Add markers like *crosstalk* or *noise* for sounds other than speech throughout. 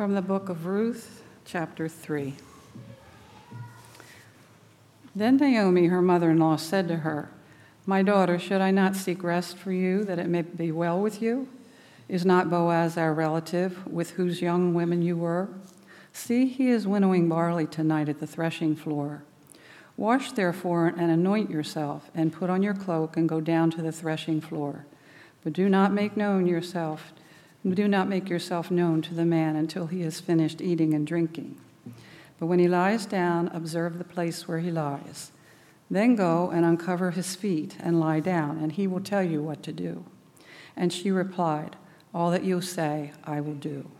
From the book of Ruth, chapter 3. Then Naomi, her mother in law, said to her, My daughter, should I not seek rest for you, that it may be well with you? Is not Boaz our relative, with whose young women you were? See, he is winnowing barley tonight at the threshing floor. Wash therefore and anoint yourself, and put on your cloak, and go down to the threshing floor. But do not make known yourself, do not make yourself known to the man until he has finished eating and drinking. But when he lies down, observe the place where he lies. Then go and uncover his feet and lie down, and he will tell you what to do. And she replied, All that you say, I will do.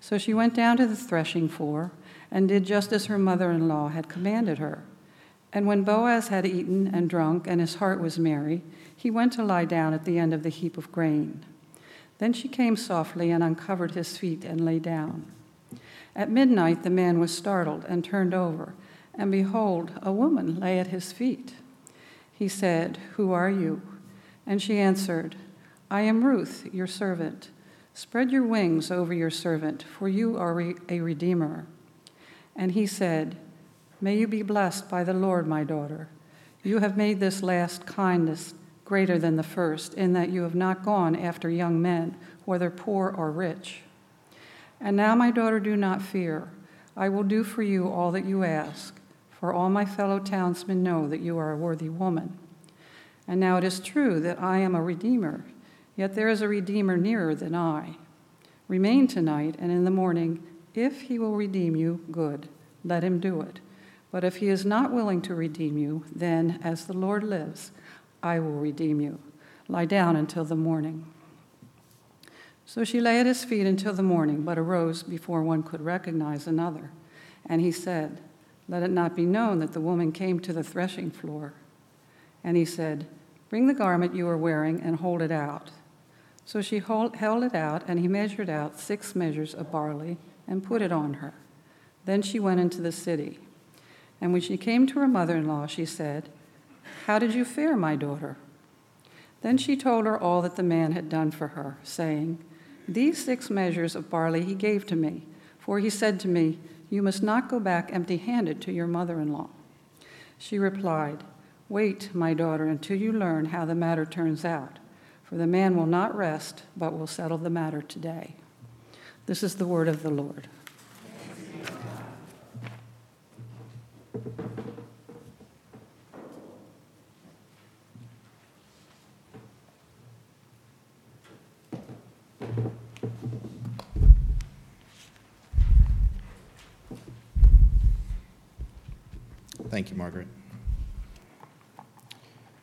So she went down to the threshing floor and did just as her mother in law had commanded her. And when Boaz had eaten and drunk, and his heart was merry, he went to lie down at the end of the heap of grain. Then she came softly and uncovered his feet and lay down. At midnight, the man was startled and turned over, and behold, a woman lay at his feet. He said, Who are you? And she answered, I am Ruth, your servant. Spread your wings over your servant, for you are a redeemer. And he said, May you be blessed by the Lord, my daughter. You have made this last kindness greater than the first, in that you have not gone after young men, whether poor or rich. And now, my daughter, do not fear. I will do for you all that you ask, for all my fellow townsmen know that you are a worthy woman. And now it is true that I am a redeemer, yet there is a redeemer nearer than I. Remain tonight, and in the morning, if he will redeem you, good, let him do it. But if he is not willing to redeem you, then, as the Lord lives, I will redeem you. Lie down until the morning. So she lay at his feet until the morning, but arose before one could recognize another. And he said, Let it not be known that the woman came to the threshing floor. And he said, Bring the garment you are wearing and hold it out. So she hold, held it out, and he measured out six measures of barley and put it on her. Then she went into the city. And when she came to her mother in law, she said, How did you fare, my daughter? Then she told her all that the man had done for her, saying, these six measures of barley he gave to me, for he said to me, You must not go back empty handed to your mother in law. She replied, Wait, my daughter, until you learn how the matter turns out, for the man will not rest, but will settle the matter today. This is the word of the Lord. Thank you, Margaret.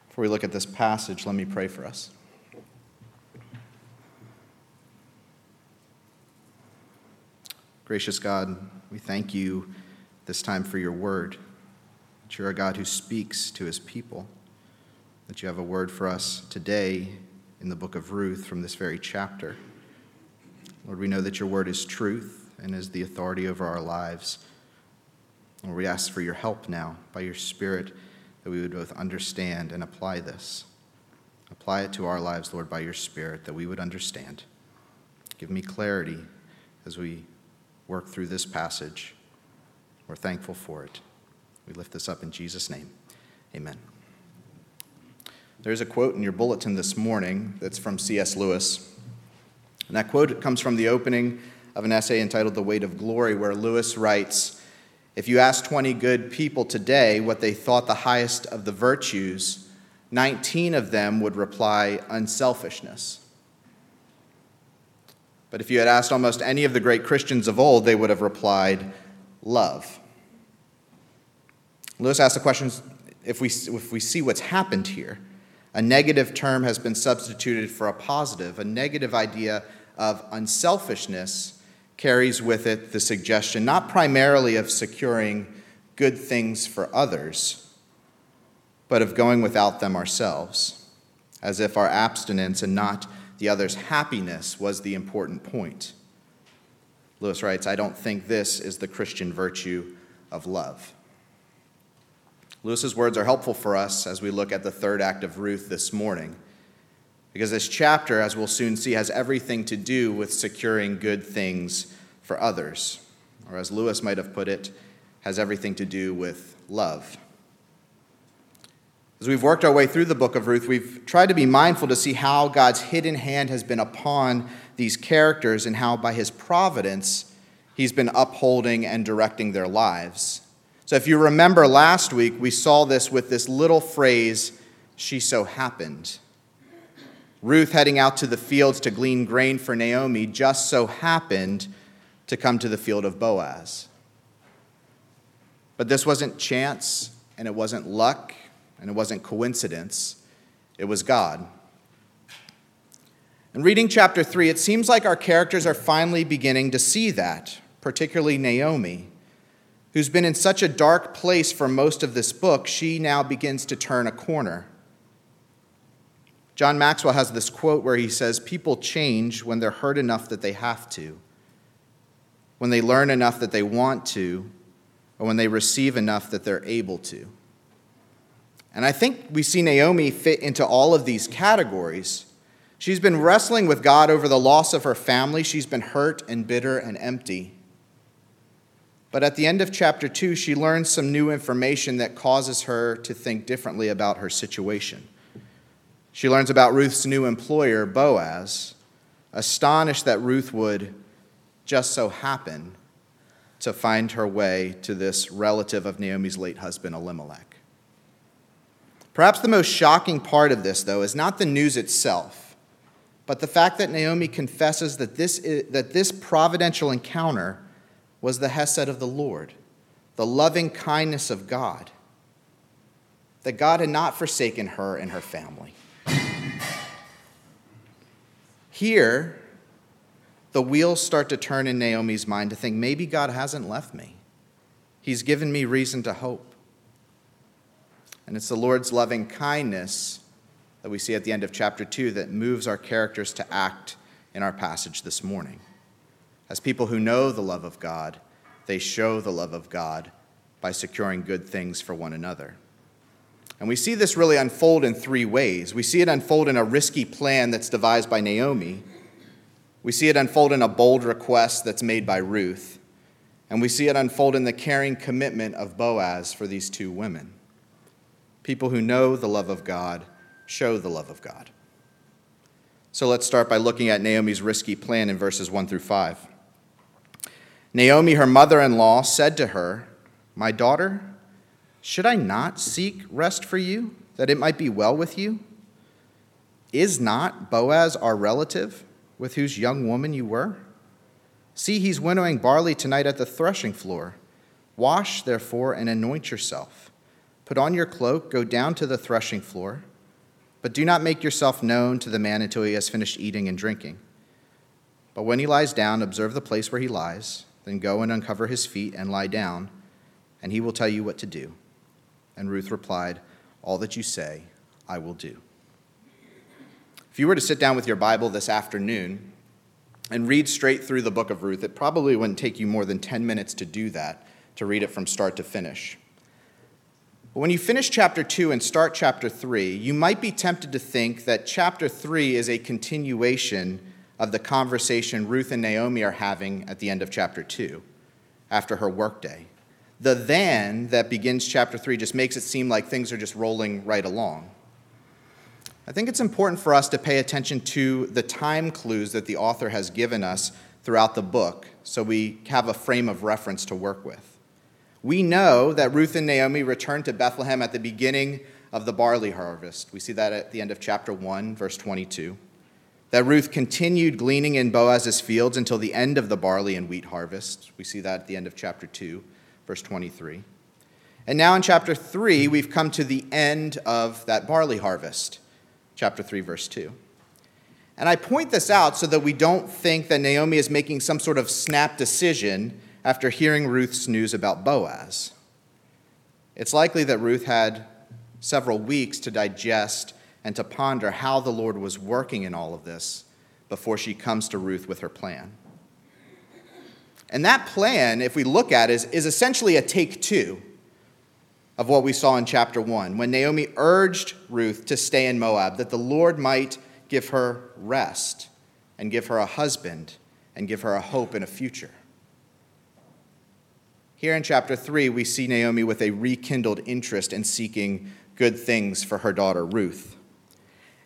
Before we look at this passage, let me pray for us. Gracious God, we thank you this time for your word, that you're a God who speaks to his people, that you have a word for us today in the book of Ruth from this very chapter. Lord, we know that your word is truth and is the authority over our lives. We ask for your help now by your Spirit that we would both understand and apply this. Apply it to our lives, Lord, by your Spirit, that we would understand. Give me clarity as we work through this passage. We're thankful for it. We lift this up in Jesus' name. Amen. There's a quote in your bulletin this morning that's from C.S. Lewis. And that quote comes from the opening of an essay entitled The Weight of Glory, where Lewis writes, if you ask 20 good people today what they thought the highest of the virtues, 19 of them would reply unselfishness. But if you had asked almost any of the great Christians of old, they would have replied love. Lewis asked the question if we, if we see what's happened here, a negative term has been substituted for a positive, a negative idea of unselfishness carries with it the suggestion not primarily of securing good things for others, but of going without them ourselves, as if our abstinence and not the other's happiness was the important point. Lewis writes, I don't think this is the Christian virtue of love. Lewis's words are helpful for us as we look at the third act of Ruth this morning. Because this chapter, as we'll soon see, has everything to do with securing good things for others, or as Lewis might have put it, has everything to do with love. As we've worked our way through the book of Ruth, we've tried to be mindful to see how God's hidden hand has been upon these characters and how, by his providence, he's been upholding and directing their lives. So, if you remember last week, we saw this with this little phrase, she so happened. Ruth heading out to the fields to glean grain for Naomi just so happened to come to the field of Boaz. But this wasn't chance, and it wasn't luck, and it wasn't coincidence, it was God. In reading chapter 3, it seems like our characters are finally beginning to see that, particularly Naomi, who's been in such a dark place for most of this book, she now begins to turn a corner. John Maxwell has this quote where he says, People change when they're hurt enough that they have to, when they learn enough that they want to, or when they receive enough that they're able to. And I think we see Naomi fit into all of these categories. She's been wrestling with God over the loss of her family. She's been hurt and bitter and empty. But at the end of chapter 2, she learns some new information that causes her to think differently about her situation. She learns about Ruth's new employer, Boaz, astonished that Ruth would just so happen to find her way to this relative of Naomi's late husband, Elimelech. Perhaps the most shocking part of this, though, is not the news itself, but the fact that Naomi confesses that this, is, that this providential encounter was the Hesed of the Lord, the loving kindness of God, that God had not forsaken her and her family. Here, the wheels start to turn in Naomi's mind to think maybe God hasn't left me. He's given me reason to hope. And it's the Lord's loving kindness that we see at the end of chapter 2 that moves our characters to act in our passage this morning. As people who know the love of God, they show the love of God by securing good things for one another. And we see this really unfold in three ways. We see it unfold in a risky plan that's devised by Naomi. We see it unfold in a bold request that's made by Ruth. And we see it unfold in the caring commitment of Boaz for these two women. People who know the love of God show the love of God. So let's start by looking at Naomi's risky plan in verses 1 through 5. Naomi, her mother in law, said to her, My daughter, should I not seek rest for you, that it might be well with you? Is not Boaz our relative, with whose young woman you were? See, he's winnowing barley tonight at the threshing floor. Wash, therefore, and anoint yourself Put on your cloak, go down to the threshing floor, but do not make yourself known to the man until he has finished eating and drinking. But when he lies down, observe the place where he lies, then go and uncover his feet and lie down, and he will tell you what to do. And Ruth replied, All that you say, I will do. If you were to sit down with your Bible this afternoon and read straight through the book of Ruth, it probably wouldn't take you more than 10 minutes to do that, to read it from start to finish. But when you finish chapter 2 and start chapter 3, you might be tempted to think that chapter 3 is a continuation of the conversation Ruth and Naomi are having at the end of chapter 2 after her workday. The then that begins chapter 3 just makes it seem like things are just rolling right along. I think it's important for us to pay attention to the time clues that the author has given us throughout the book so we have a frame of reference to work with. We know that Ruth and Naomi returned to Bethlehem at the beginning of the barley harvest. We see that at the end of chapter 1, verse 22. That Ruth continued gleaning in Boaz's fields until the end of the barley and wheat harvest. We see that at the end of chapter 2, verse 23. And now in chapter 3, we've come to the end of that barley harvest, chapter 3, verse 2. And I point this out so that we don't think that Naomi is making some sort of snap decision after hearing Ruth's news about Boaz. It's likely that Ruth had several weeks to digest and to ponder how the Lord was working in all of this before she comes to Ruth with her plan. And that plan, if we look at it, is, is essentially a take two of what we saw in chapter one, when Naomi urged Ruth to stay in Moab, that the Lord might give her rest and give her a husband and give her a hope and a future. Here in chapter 3, we see Naomi with a rekindled interest in seeking good things for her daughter Ruth.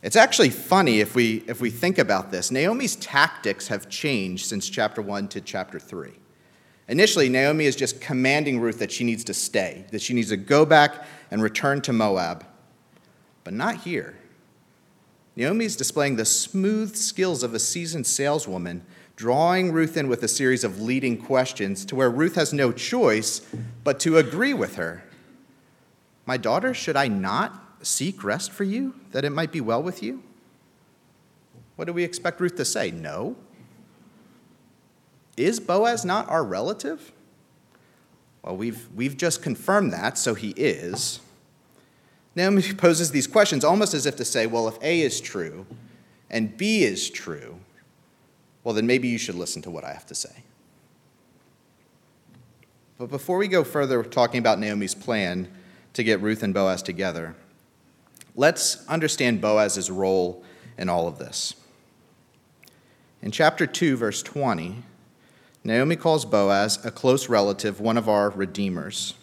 It's actually funny if we, if we think about this. Naomi's tactics have changed since chapter 1 to chapter 3. Initially, Naomi is just commanding Ruth that she needs to stay, that she needs to go back and return to Moab. But not here. Naomi is displaying the smooth skills of a seasoned saleswoman, drawing Ruth in with a series of leading questions to where Ruth has no choice but to agree with her. My daughter, should I not seek rest for you, that it might be well with you? What do we expect Ruth to say? No. Is Boaz not our relative? Well, we've, we've just confirmed that, so he is. Naomi *laughs* poses these questions almost as if to say, well, if A is true and B is true, well, then maybe you should listen to what I have to say. But before we go further talking about Naomi's plan to get Ruth and Boaz together, let's understand Boaz's role in all of this. In chapter 2, verse 20, Naomi calls Boaz a close relative, one of our redeemers.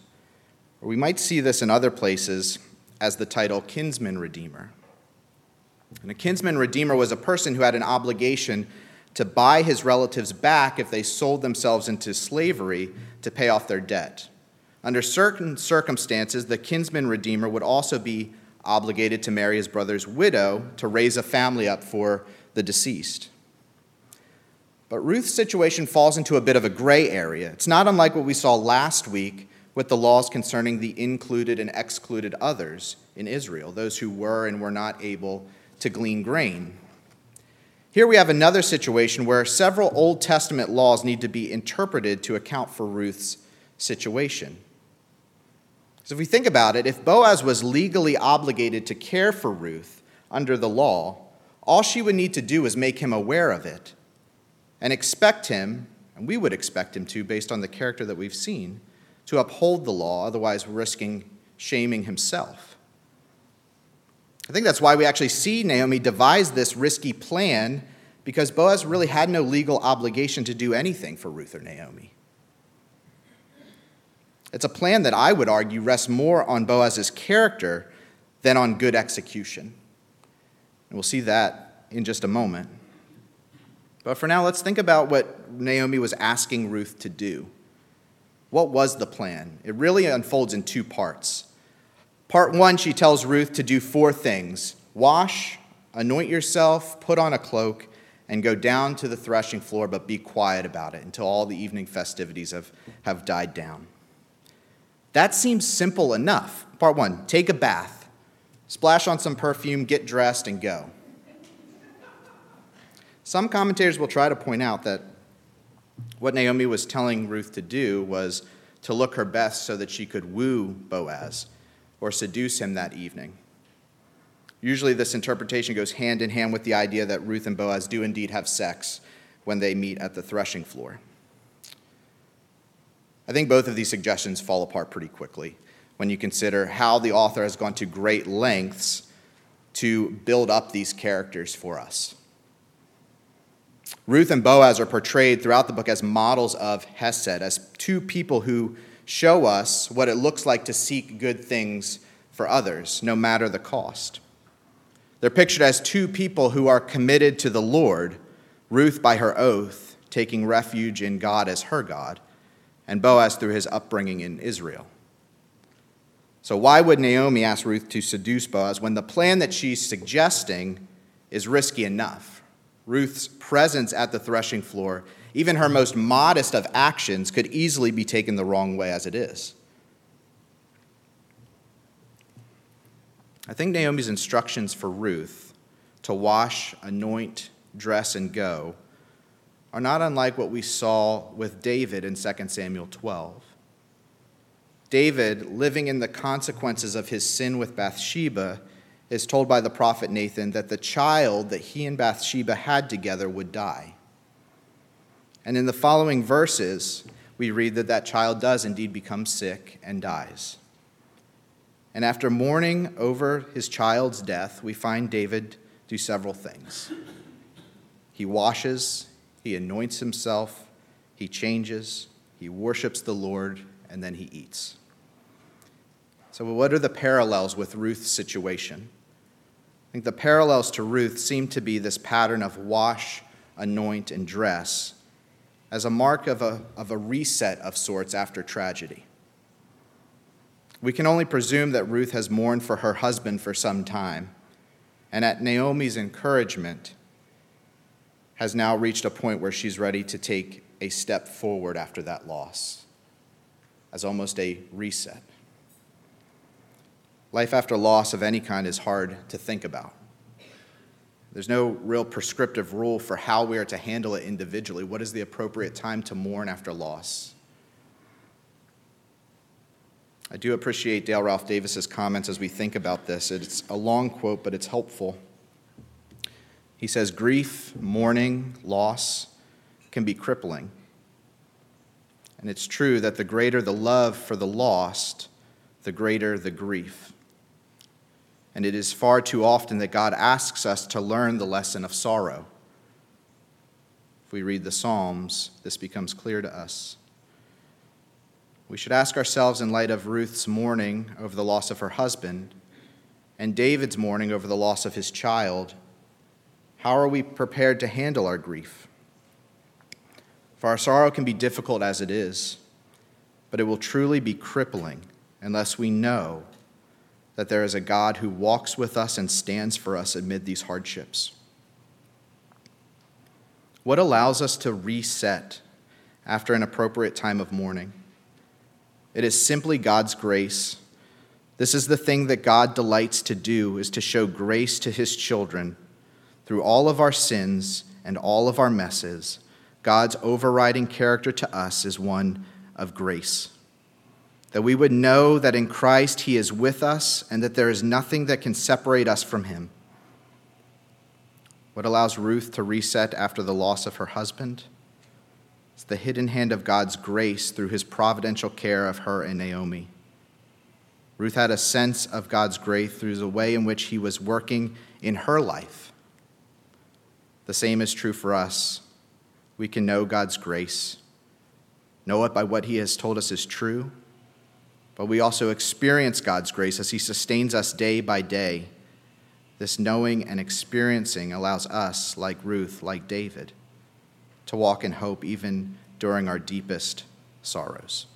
Or we might see this in other places as the title kinsman redeemer. And a kinsman redeemer was a person who had an obligation to buy his relatives back if they sold themselves into slavery to pay off their debt. Under certain circumstances, the kinsman redeemer would also be obligated to marry his brother's widow to raise a family up for the deceased. But Ruth's situation falls into a bit of a gray area. It's not unlike what we saw last week with the laws concerning the included and excluded others in Israel, those who were and were not able to glean grain. Here we have another situation where several Old Testament laws need to be interpreted to account for Ruth's situation. So, if we think about it, if Boaz was legally obligated to care for Ruth under the law, all she would need to do is make him aware of it and expect him, and we would expect him to, based on the character that we've seen, to uphold the law, otherwise, risking shaming himself. I think that's why we actually see Naomi devise this risky plan because Boaz really had no legal obligation to do anything for Ruth or Naomi. It's a plan that I would argue rests more on Boaz's character than on good execution. And we'll see that in just a moment. But for now, let's think about what Naomi was asking Ruth to do. What was the plan? It really unfolds in two parts. Part one, she tells Ruth to do four things wash, anoint yourself, put on a cloak, and go down to the threshing floor, but be quiet about it until all the evening festivities have, have died down. That seems simple enough. Part one take a bath, splash on some perfume, get dressed, and go. Some commentators will try to point out that what Naomi was telling Ruth to do was to look her best so that she could woo Boaz or seduce him that evening. Usually, this interpretation goes hand in hand with the idea that Ruth and Boaz do indeed have sex when they meet at the threshing floor. I think both of these suggestions fall apart pretty quickly when you consider how the author has gone to great lengths to build up these characters for us. Ruth and Boaz are portrayed throughout the book as models of Hesed, as two people who show us what it looks like to seek good things for others, no matter the cost. They're pictured as two people who are committed to the Lord, Ruth by her oath, taking refuge in God as her God, and Boaz through his upbringing in Israel. So, why would Naomi ask Ruth to seduce Boaz when the plan that she's suggesting is risky enough? Ruth's presence at the threshing floor, even her most modest of actions, could easily be taken the wrong way as it is. I think Naomi's instructions for Ruth to wash, anoint, dress, and go are not unlike what we saw with David in 2 Samuel 12. David, living in the consequences of his sin with Bathsheba, is told by the prophet Nathan that the child that he and Bathsheba had together would die. And in the following verses, we read that that child does indeed become sick and dies. And after mourning over his child's death, we find David do several things. He washes, he anoints himself, he changes, he worships the Lord, and then he eats. So, what are the parallels with Ruth's situation? I think the parallels to Ruth seem to be this pattern of wash, anoint, and dress as a mark of a, of a reset of sorts after tragedy. We can only presume that Ruth has mourned for her husband for some time, and at Naomi's encouragement, has now reached a point where she's ready to take a step forward after that loss, as almost a reset. Life after loss of any kind is hard to think about. There's no real prescriptive rule for how we are to handle it individually. What is the appropriate time to mourn after loss? I do appreciate Dale Ralph Davis's comments as we think about this. It's a long quote, but it's helpful. He says, Grief, mourning, loss can be crippling. And it's true that the greater the love for the lost, the greater the grief. And it is far too often that God asks us to learn the lesson of sorrow. If we read the Psalms, this becomes clear to us. We should ask ourselves, in light of Ruth's mourning over the loss of her husband and David's mourning over the loss of his child, how are we prepared to handle our grief? For our sorrow can be difficult as it is, but it will truly be crippling unless we know that there is a God who walks with us and stands for us amid these hardships. What allows us to reset after an appropriate time of mourning? It is simply God's grace. This is the thing that God delights to do is to show grace to his children through all of our sins and all of our messes. God's overriding character to us is one of grace. That we would know that in Christ he is with us and that there is nothing that can separate us from him. What allows Ruth to reset after the loss of her husband? It's the hidden hand of God's grace through his providential care of her and Naomi. Ruth had a sense of God's grace through the way in which he was working in her life. The same is true for us. We can know God's grace, know it by what he has told us is true, but we also experience God's grace as he sustains us day by day. This knowing and experiencing allows us, like Ruth, like David, to walk in hope even during our deepest sorrows.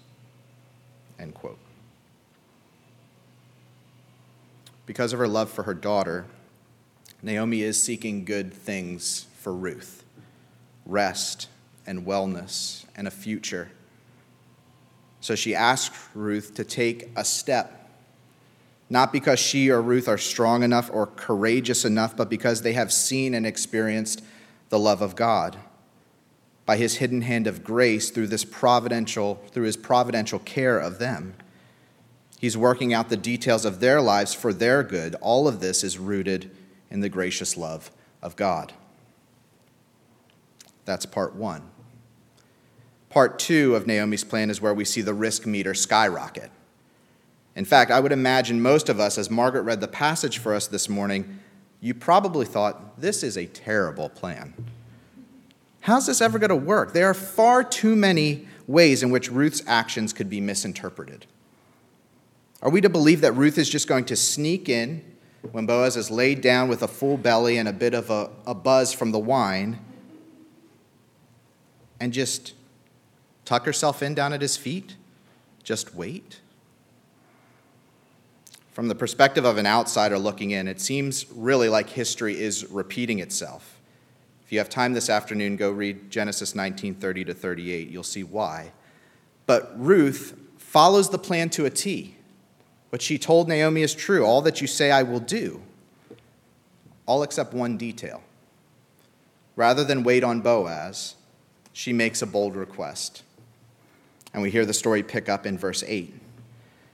End quote. Because of her love for her daughter, Naomi is seeking good things for Ruth. Rest and wellness and a future. So she asks Ruth to take a step, not because she or Ruth are strong enough or courageous enough, but because they have seen and experienced the love of God. By his hidden hand of grace through this providential through his providential care of them. He's working out the details of their lives for their good. All of this is rooted in the gracious love of god that's part 1 part 2 of naomi's plan is where we see the risk meter skyrocket in fact i would imagine most of us as margaret read the passage for us this morning you probably thought this is a terrible plan How's this ever going to work? There are far too many ways in which Ruth's actions could be misinterpreted. Are we to believe that Ruth is just going to sneak in when Boaz is laid down with a full belly and a bit of a, a buzz from the wine and just tuck herself in down at his feet? Just wait? From the perspective of an outsider looking in, it seems really like history is repeating itself. If you have time this afternoon, go read Genesis 19 30 to 38. You'll see why. But Ruth follows the plan to a T. What she told Naomi is true. All that you say, I will do. All except one detail. Rather than wait on Boaz, she makes a bold request. And we hear the story pick up in verse 8.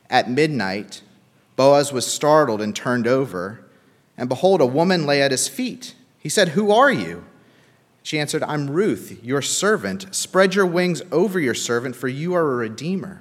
At midnight, Boaz was startled and turned over, and behold, a woman lay at his feet. He said, Who are you? She answered, I'm Ruth, your servant. Spread your wings over your servant, for you are a redeemer.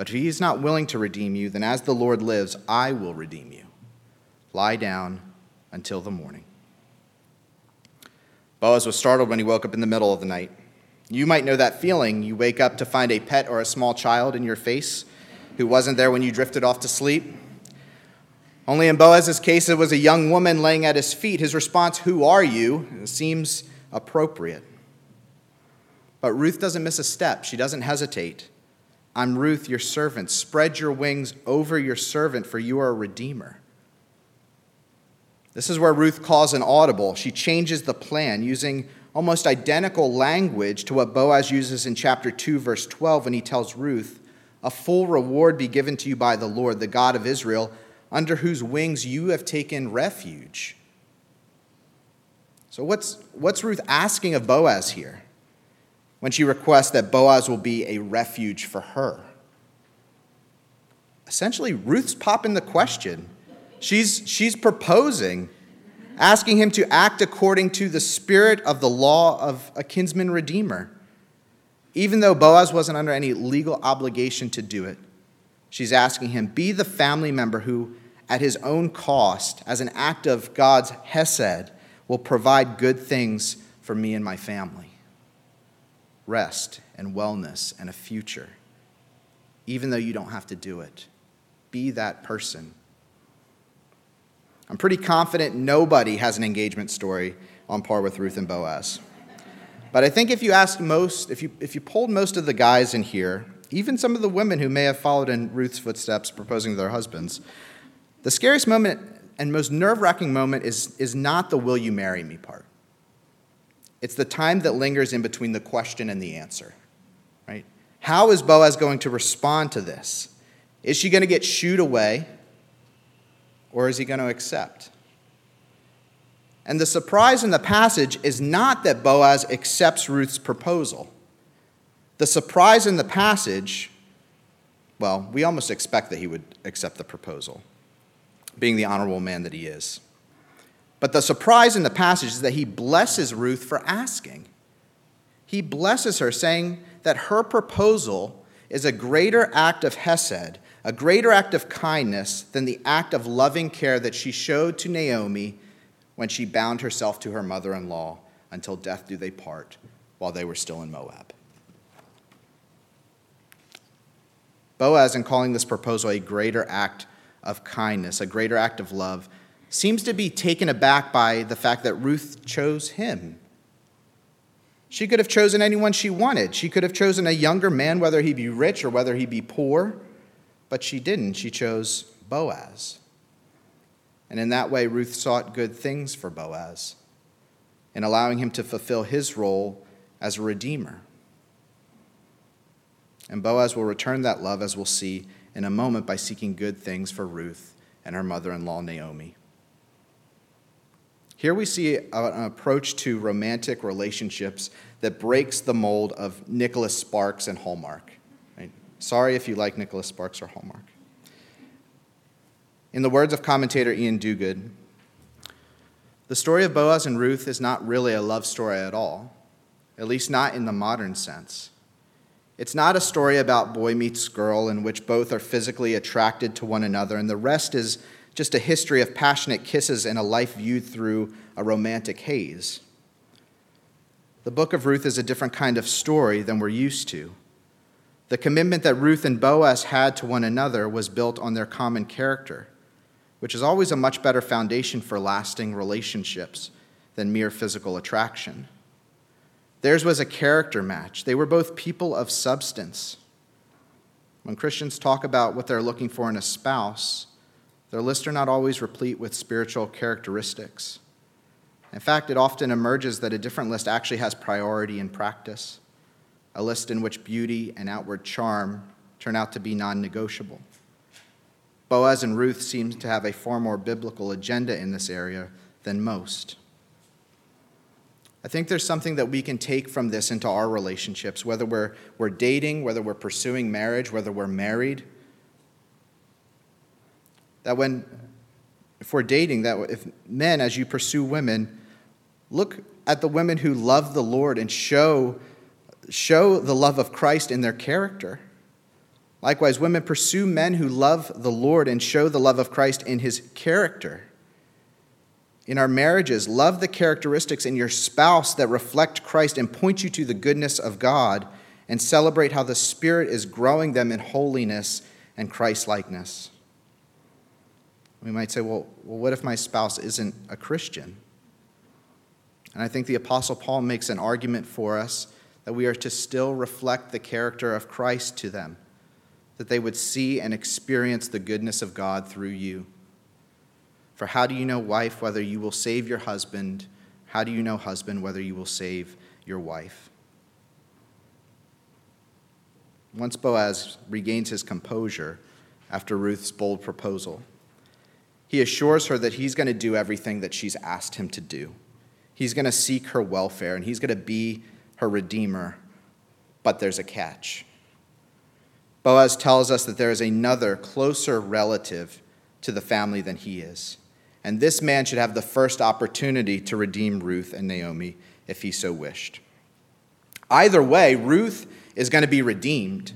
But if he is not willing to redeem you, then as the Lord lives, I will redeem you. Lie down until the morning. Boaz was startled when he woke up in the middle of the night. You might know that feeling. You wake up to find a pet or a small child in your face who wasn't there when you drifted off to sleep. Only in Boaz's case, it was a young woman laying at his feet. His response, Who are you? seems appropriate. But Ruth doesn't miss a step. She doesn't hesitate. I'm Ruth, your servant. Spread your wings over your servant, for you are a redeemer. This is where Ruth calls an audible. She changes the plan using almost identical language to what Boaz uses in chapter 2, verse 12, when he tells Ruth, A full reward be given to you by the Lord, the God of Israel, under whose wings you have taken refuge. So, what's, what's Ruth asking of Boaz here when she requests that Boaz will be a refuge for her? Essentially, Ruth's popping the question She's, she's proposing, asking him to act according to the spirit of the law of a kinsman redeemer. Even though Boaz wasn't under any legal obligation to do it, she's asking him, be the family member who, at his own cost, as an act of God's hesed, will provide good things for me and my family rest and wellness and a future, even though you don't have to do it. Be that person I'm pretty confident nobody has an engagement story on par with Ruth and Boaz. But I think if you asked most, if you, if you polled most of the guys in here, even some of the women who may have followed in Ruth's footsteps proposing to their husbands, the scariest moment and most nerve wracking moment is, is not the will you marry me part. It's the time that lingers in between the question and the answer, right? How is Boaz going to respond to this? Is she going to get shooed away? or is he going to accept? And the surprise in the passage is not that Boaz accepts Ruth's proposal. The surprise in the passage, well, we almost expect that he would accept the proposal, being the honorable man that he is. But the surprise in the passage is that he blesses Ruth for asking. He blesses her, saying that her proposal is a greater act of Hesed a greater act of kindness than the act of loving care that she showed to Naomi when she bound herself to her mother in law until death do they part while they were still in Moab. Boaz, in calling this proposal a greater act of kindness, a greater act of love, seems to be taken aback by the fact that Ruth chose him. She could have chosen anyone she wanted. She could have chosen a younger man, whether he be rich or whether he be poor. But she didn't. She chose Boaz. And in that way, Ruth sought good things for Boaz in allowing him to fulfill his role as a redeemer. And Boaz will return that love, as we'll see in a moment, by seeking good things for Ruth and her mother in law, Naomi. Here we see an approach to romantic relationships that breaks the mold of Nicholas Sparks and Hallmark. Sorry if you like Nicholas Sparks or Hallmark. In the words of commentator Iain Duguid, the story of Boaz and Ruth is not really a love story at all, at least not in the modern sense. It's not a story about boy meets girl in which both are physically attracted to one another, and the rest is just a history of passionate kisses and a life viewed through a romantic haze. The book of Ruth is a different kind of story than we're used to. The commitment that Ruth and Boaz had to one another was built on their common character, which is always a much better foundation for lasting relationships than mere physical attraction. Theirs was a character match. They were both people of substance. When Christians talk about what they're looking for in a spouse, their lists are not always replete with spiritual characteristics. In fact, it often emerges that a different list actually has priority in practice a list in which beauty and outward charm turn out to be non negotiable. Boaz and Ruth seem to have a far more biblical agenda in this area than most. I think there's something that we can take from this into our relationships, whether we're, we're dating, whether we're pursuing marriage, whether we're married. That when, if we're dating, that if men, as you pursue women, look at the women who love the Lord and show, show the love of Christ in their character. Likewise, women pursue men who love the Lord and show the love of Christ in his character. In our marriages, love the characteristics in your spouse that reflect Christ and point you to the goodness of God, and celebrate how the Spirit is growing them in holiness and Christ likeness. We might say, well, well, what if my spouse isn't a Christian? And I think the Apostle Paul makes an argument for us that we are to still reflect the character of Christ to them that they would see and experience the goodness of God through you. For how do you know, wife, whether you will save your husband? How do you know, husband, whether you will save your wife? Once Boaz regains his composure after Ruth's bold proposal, he assures her that he's going to do everything that she's asked him to do. He's going to seek her welfare and he's going to be her redeemer. But there's a catch. Boaz tells us that there is another closer relative to the family than he is. And this man should have the first opportunity to redeem Ruth and Naomi if he so wished. Either way, Ruth is going to be redeemed.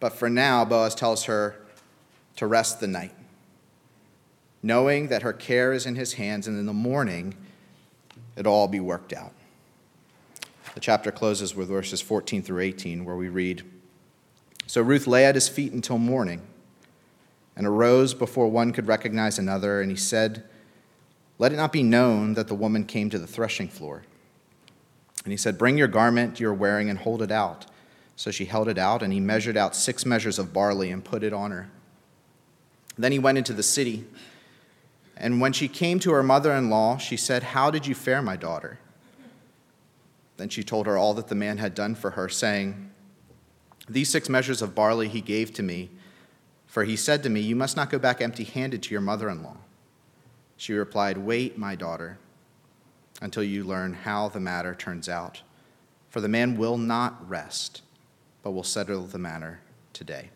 But for now, Boaz tells her to rest the night, knowing that her care is in his hands, and in the morning it'll all be worked out. The chapter closes with verses 14 through 18, where we read, so Ruth lay at his feet until morning and arose before one could recognize another, and he said, Let it not be known that the woman came to the threshing floor. And he said, Bring your garment you're wearing and hold it out. So she held it out, and he measured out six measures of barley and put it on her. Then he went into the city. And when she came to her mother in law, she said, How did you fare, my daughter? Then she told her all that the man had done for her, saying, these six measures of barley he gave to me, for he said to me, You must not go back empty handed to your mother in law. She replied, Wait, my daughter, until you learn how the matter turns out. For the man will not rest, but will settle the matter today.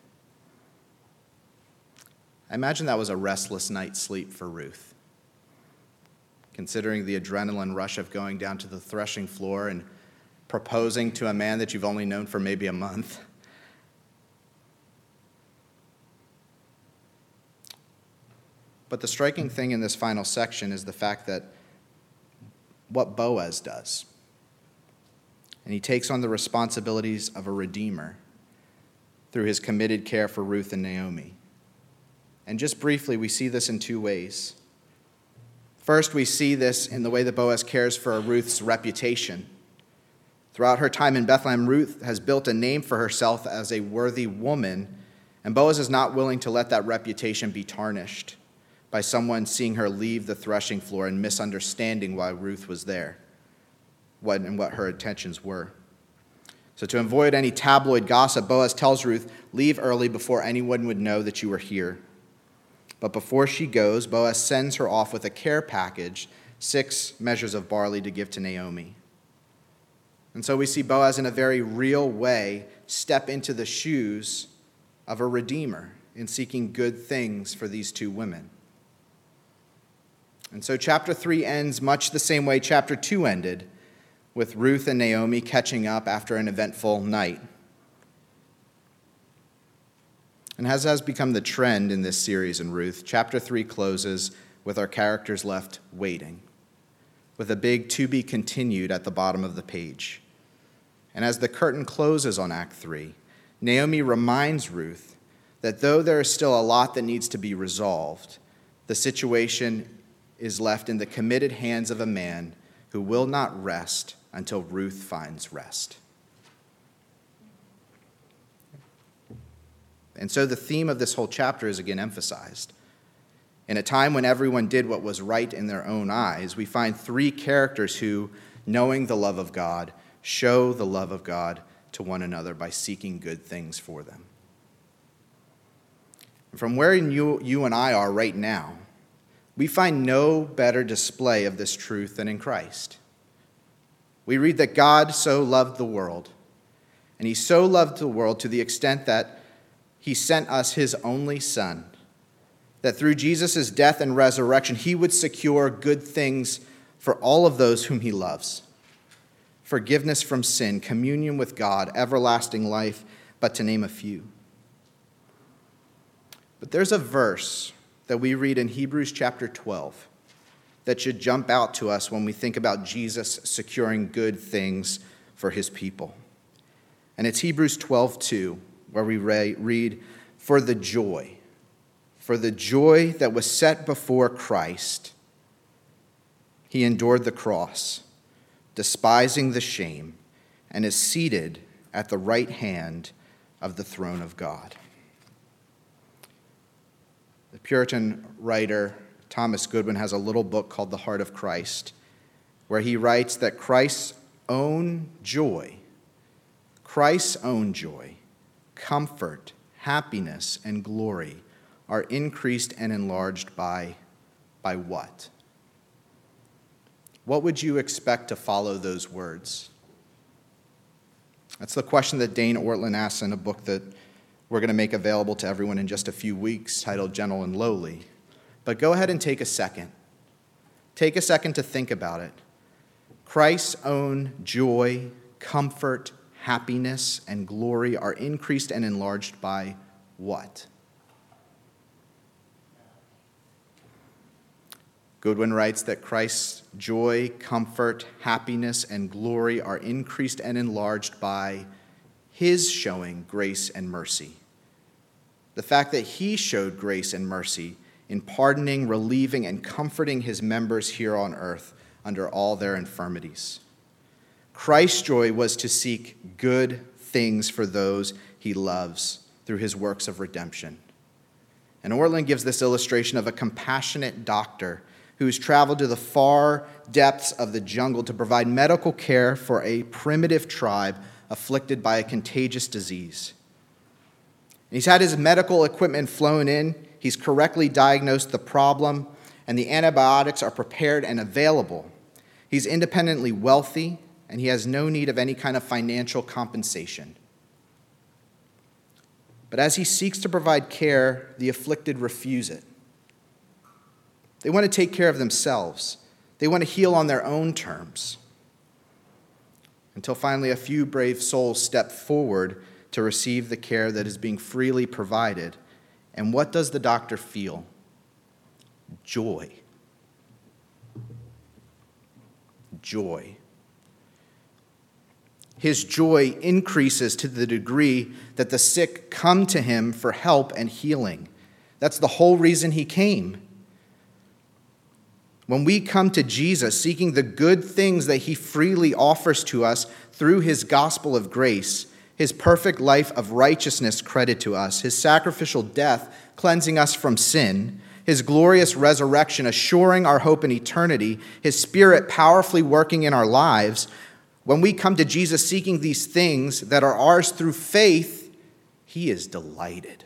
I imagine that was a restless night's sleep for Ruth. Considering the adrenaline rush of going down to the threshing floor and proposing to a man that you've only known for maybe a month. But the striking thing in this final section is the fact that what Boaz does. And he takes on the responsibilities of a redeemer through his committed care for Ruth and Naomi. And just briefly, we see this in two ways. First, we see this in the way that Boaz cares for Ruth's reputation. Throughout her time in Bethlehem, Ruth has built a name for herself as a worthy woman, and Boaz is not willing to let that reputation be tarnished by someone seeing her leave the threshing floor and misunderstanding why Ruth was there what, and what her intentions were. So, to avoid any tabloid gossip, Boaz tells Ruth, Leave early before anyone would know that you were here. But before she goes, Boaz sends her off with a care package, six measures of barley to give to Naomi. And so we see Boaz in a very real way step into the shoes of a redeemer in seeking good things for these two women. And so chapter 3 ends much the same way chapter 2 ended, with Ruth and Naomi catching up after an eventful night. And as has become the trend in this series in Ruth, chapter 3 closes with our characters left waiting, with a big to be continued at the bottom of the page. And as the curtain closes on Act 3, Naomi reminds Ruth that though there is still a lot that needs to be resolved, the situation is left in the committed hands of a man who will not rest until Ruth finds rest. And so the theme of this whole chapter is again emphasized. In a time when everyone did what was right in their own eyes, we find three characters who, knowing the love of God, show the love of God to one another by seeking good things for them. From where you, you and I are right now, we find no better display of this truth than in Christ. we read that God so loved the world. And he so loved the world to the extent that he sent us his only Son, that through Jesus' death and resurrection, he would secure good things for all of those whom he loves forgiveness from sin, communion with God, everlasting life, but to name a few. But there's a verse that we read in Hebrews chapter 12 that should jump out to us when we think about Jesus securing good things for his people. And it's Hebrews 12:2 where we read for the joy for the joy that was set before Christ he endured the cross despising the shame, and is seated at the right hand of the throne of God. The Puritan writer Thomas Goodwin has a little book called The Heart of Christ, where he writes that Christ's own joy, Christ's own joy, comfort, happiness, and glory are increased and enlarged by, by what? What would you expect to follow those words? That's the question that Dane Ortlund asks in a book that we're going to make available to everyone in just a few weeks titled Gentle and Lowly. But go ahead and take a second. Take a second to think about it. Christ's own joy, comfort, happiness, and glory are increased and enlarged by what? Goodwin writes that Christ's joy, comfort, happiness, and glory are increased and enlarged by his showing grace and mercy. The fact that he showed grace and mercy in pardoning, relieving, and comforting his members here on earth under all their infirmities. Christ's joy was to seek good things for those he loves through his works of redemption. And Ortlund gives this illustration of a compassionate doctor who's traveled to the far depths of the jungle to provide medical care for a primitive tribe afflicted by a contagious disease. He's had his medical equipment flown in, he's correctly diagnosed the problem, and the antibiotics are prepared and available. He's independently wealthy, and he has no need of any kind of financial compensation. But as he seeks to provide care, the afflicted refuse it. They want to take care of themselves, they want to heal on their own terms. Until finally, a few brave souls step forward to receive the care that is being freely provided. And what does the doctor feel? Joy. Joy. His joy increases to the degree that the sick come to him for help and healing. That's the whole reason he came. When we come to Jesus seeking the good things that he freely offers to us through his gospel of grace, his perfect life of righteousness credit to us, his sacrificial death cleansing us from sin, his glorious resurrection assuring our hope in eternity, his spirit powerfully working in our lives, when we come to Jesus seeking these things that are ours through faith, he is delighted.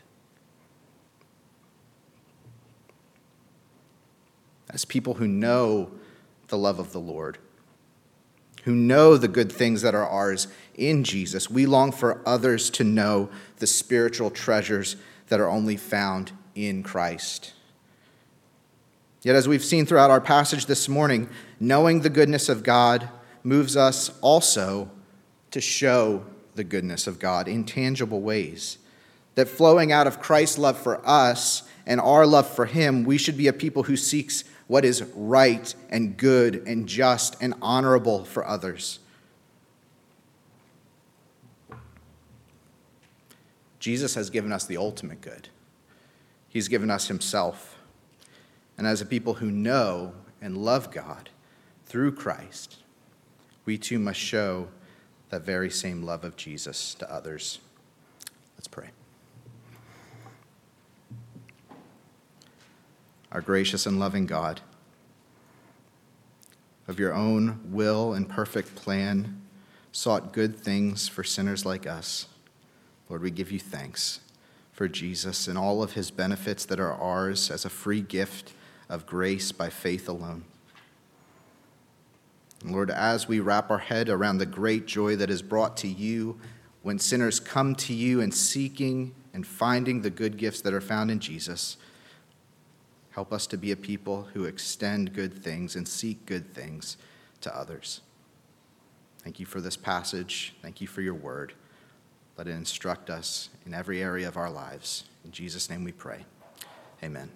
as people who know the love of the Lord, who know the good things that are ours in Jesus. We long for others to know the spiritual treasures that are only found in Christ. Yet, as we've seen throughout our passage this morning, knowing the goodness of God moves us also to show the goodness of God in tangible ways. That flowing out of Christ's love for us and our love for Him, we should be a people who seeks what is right and good and just and honorable for others. Jesus has given us the ultimate good. He's given us Himself. And as a people who know and love God through Christ, we too must show that very same love of Jesus to others. Let's pray. our gracious and loving God, of your own will and perfect plan, sought good things for sinners like us. Lord, we give you thanks for Jesus and all of his benefits that are ours as a free gift of grace by faith alone. Lord, as we wrap our head around the great joy that is brought to you when sinners come to you and seeking and finding the good gifts that are found in Jesus, help us to be a people who extend good things and seek good things to others. Thank you for this passage. Thank you for your word. Let it instruct us in every area of our lives. In Jesus' name we pray. Amen.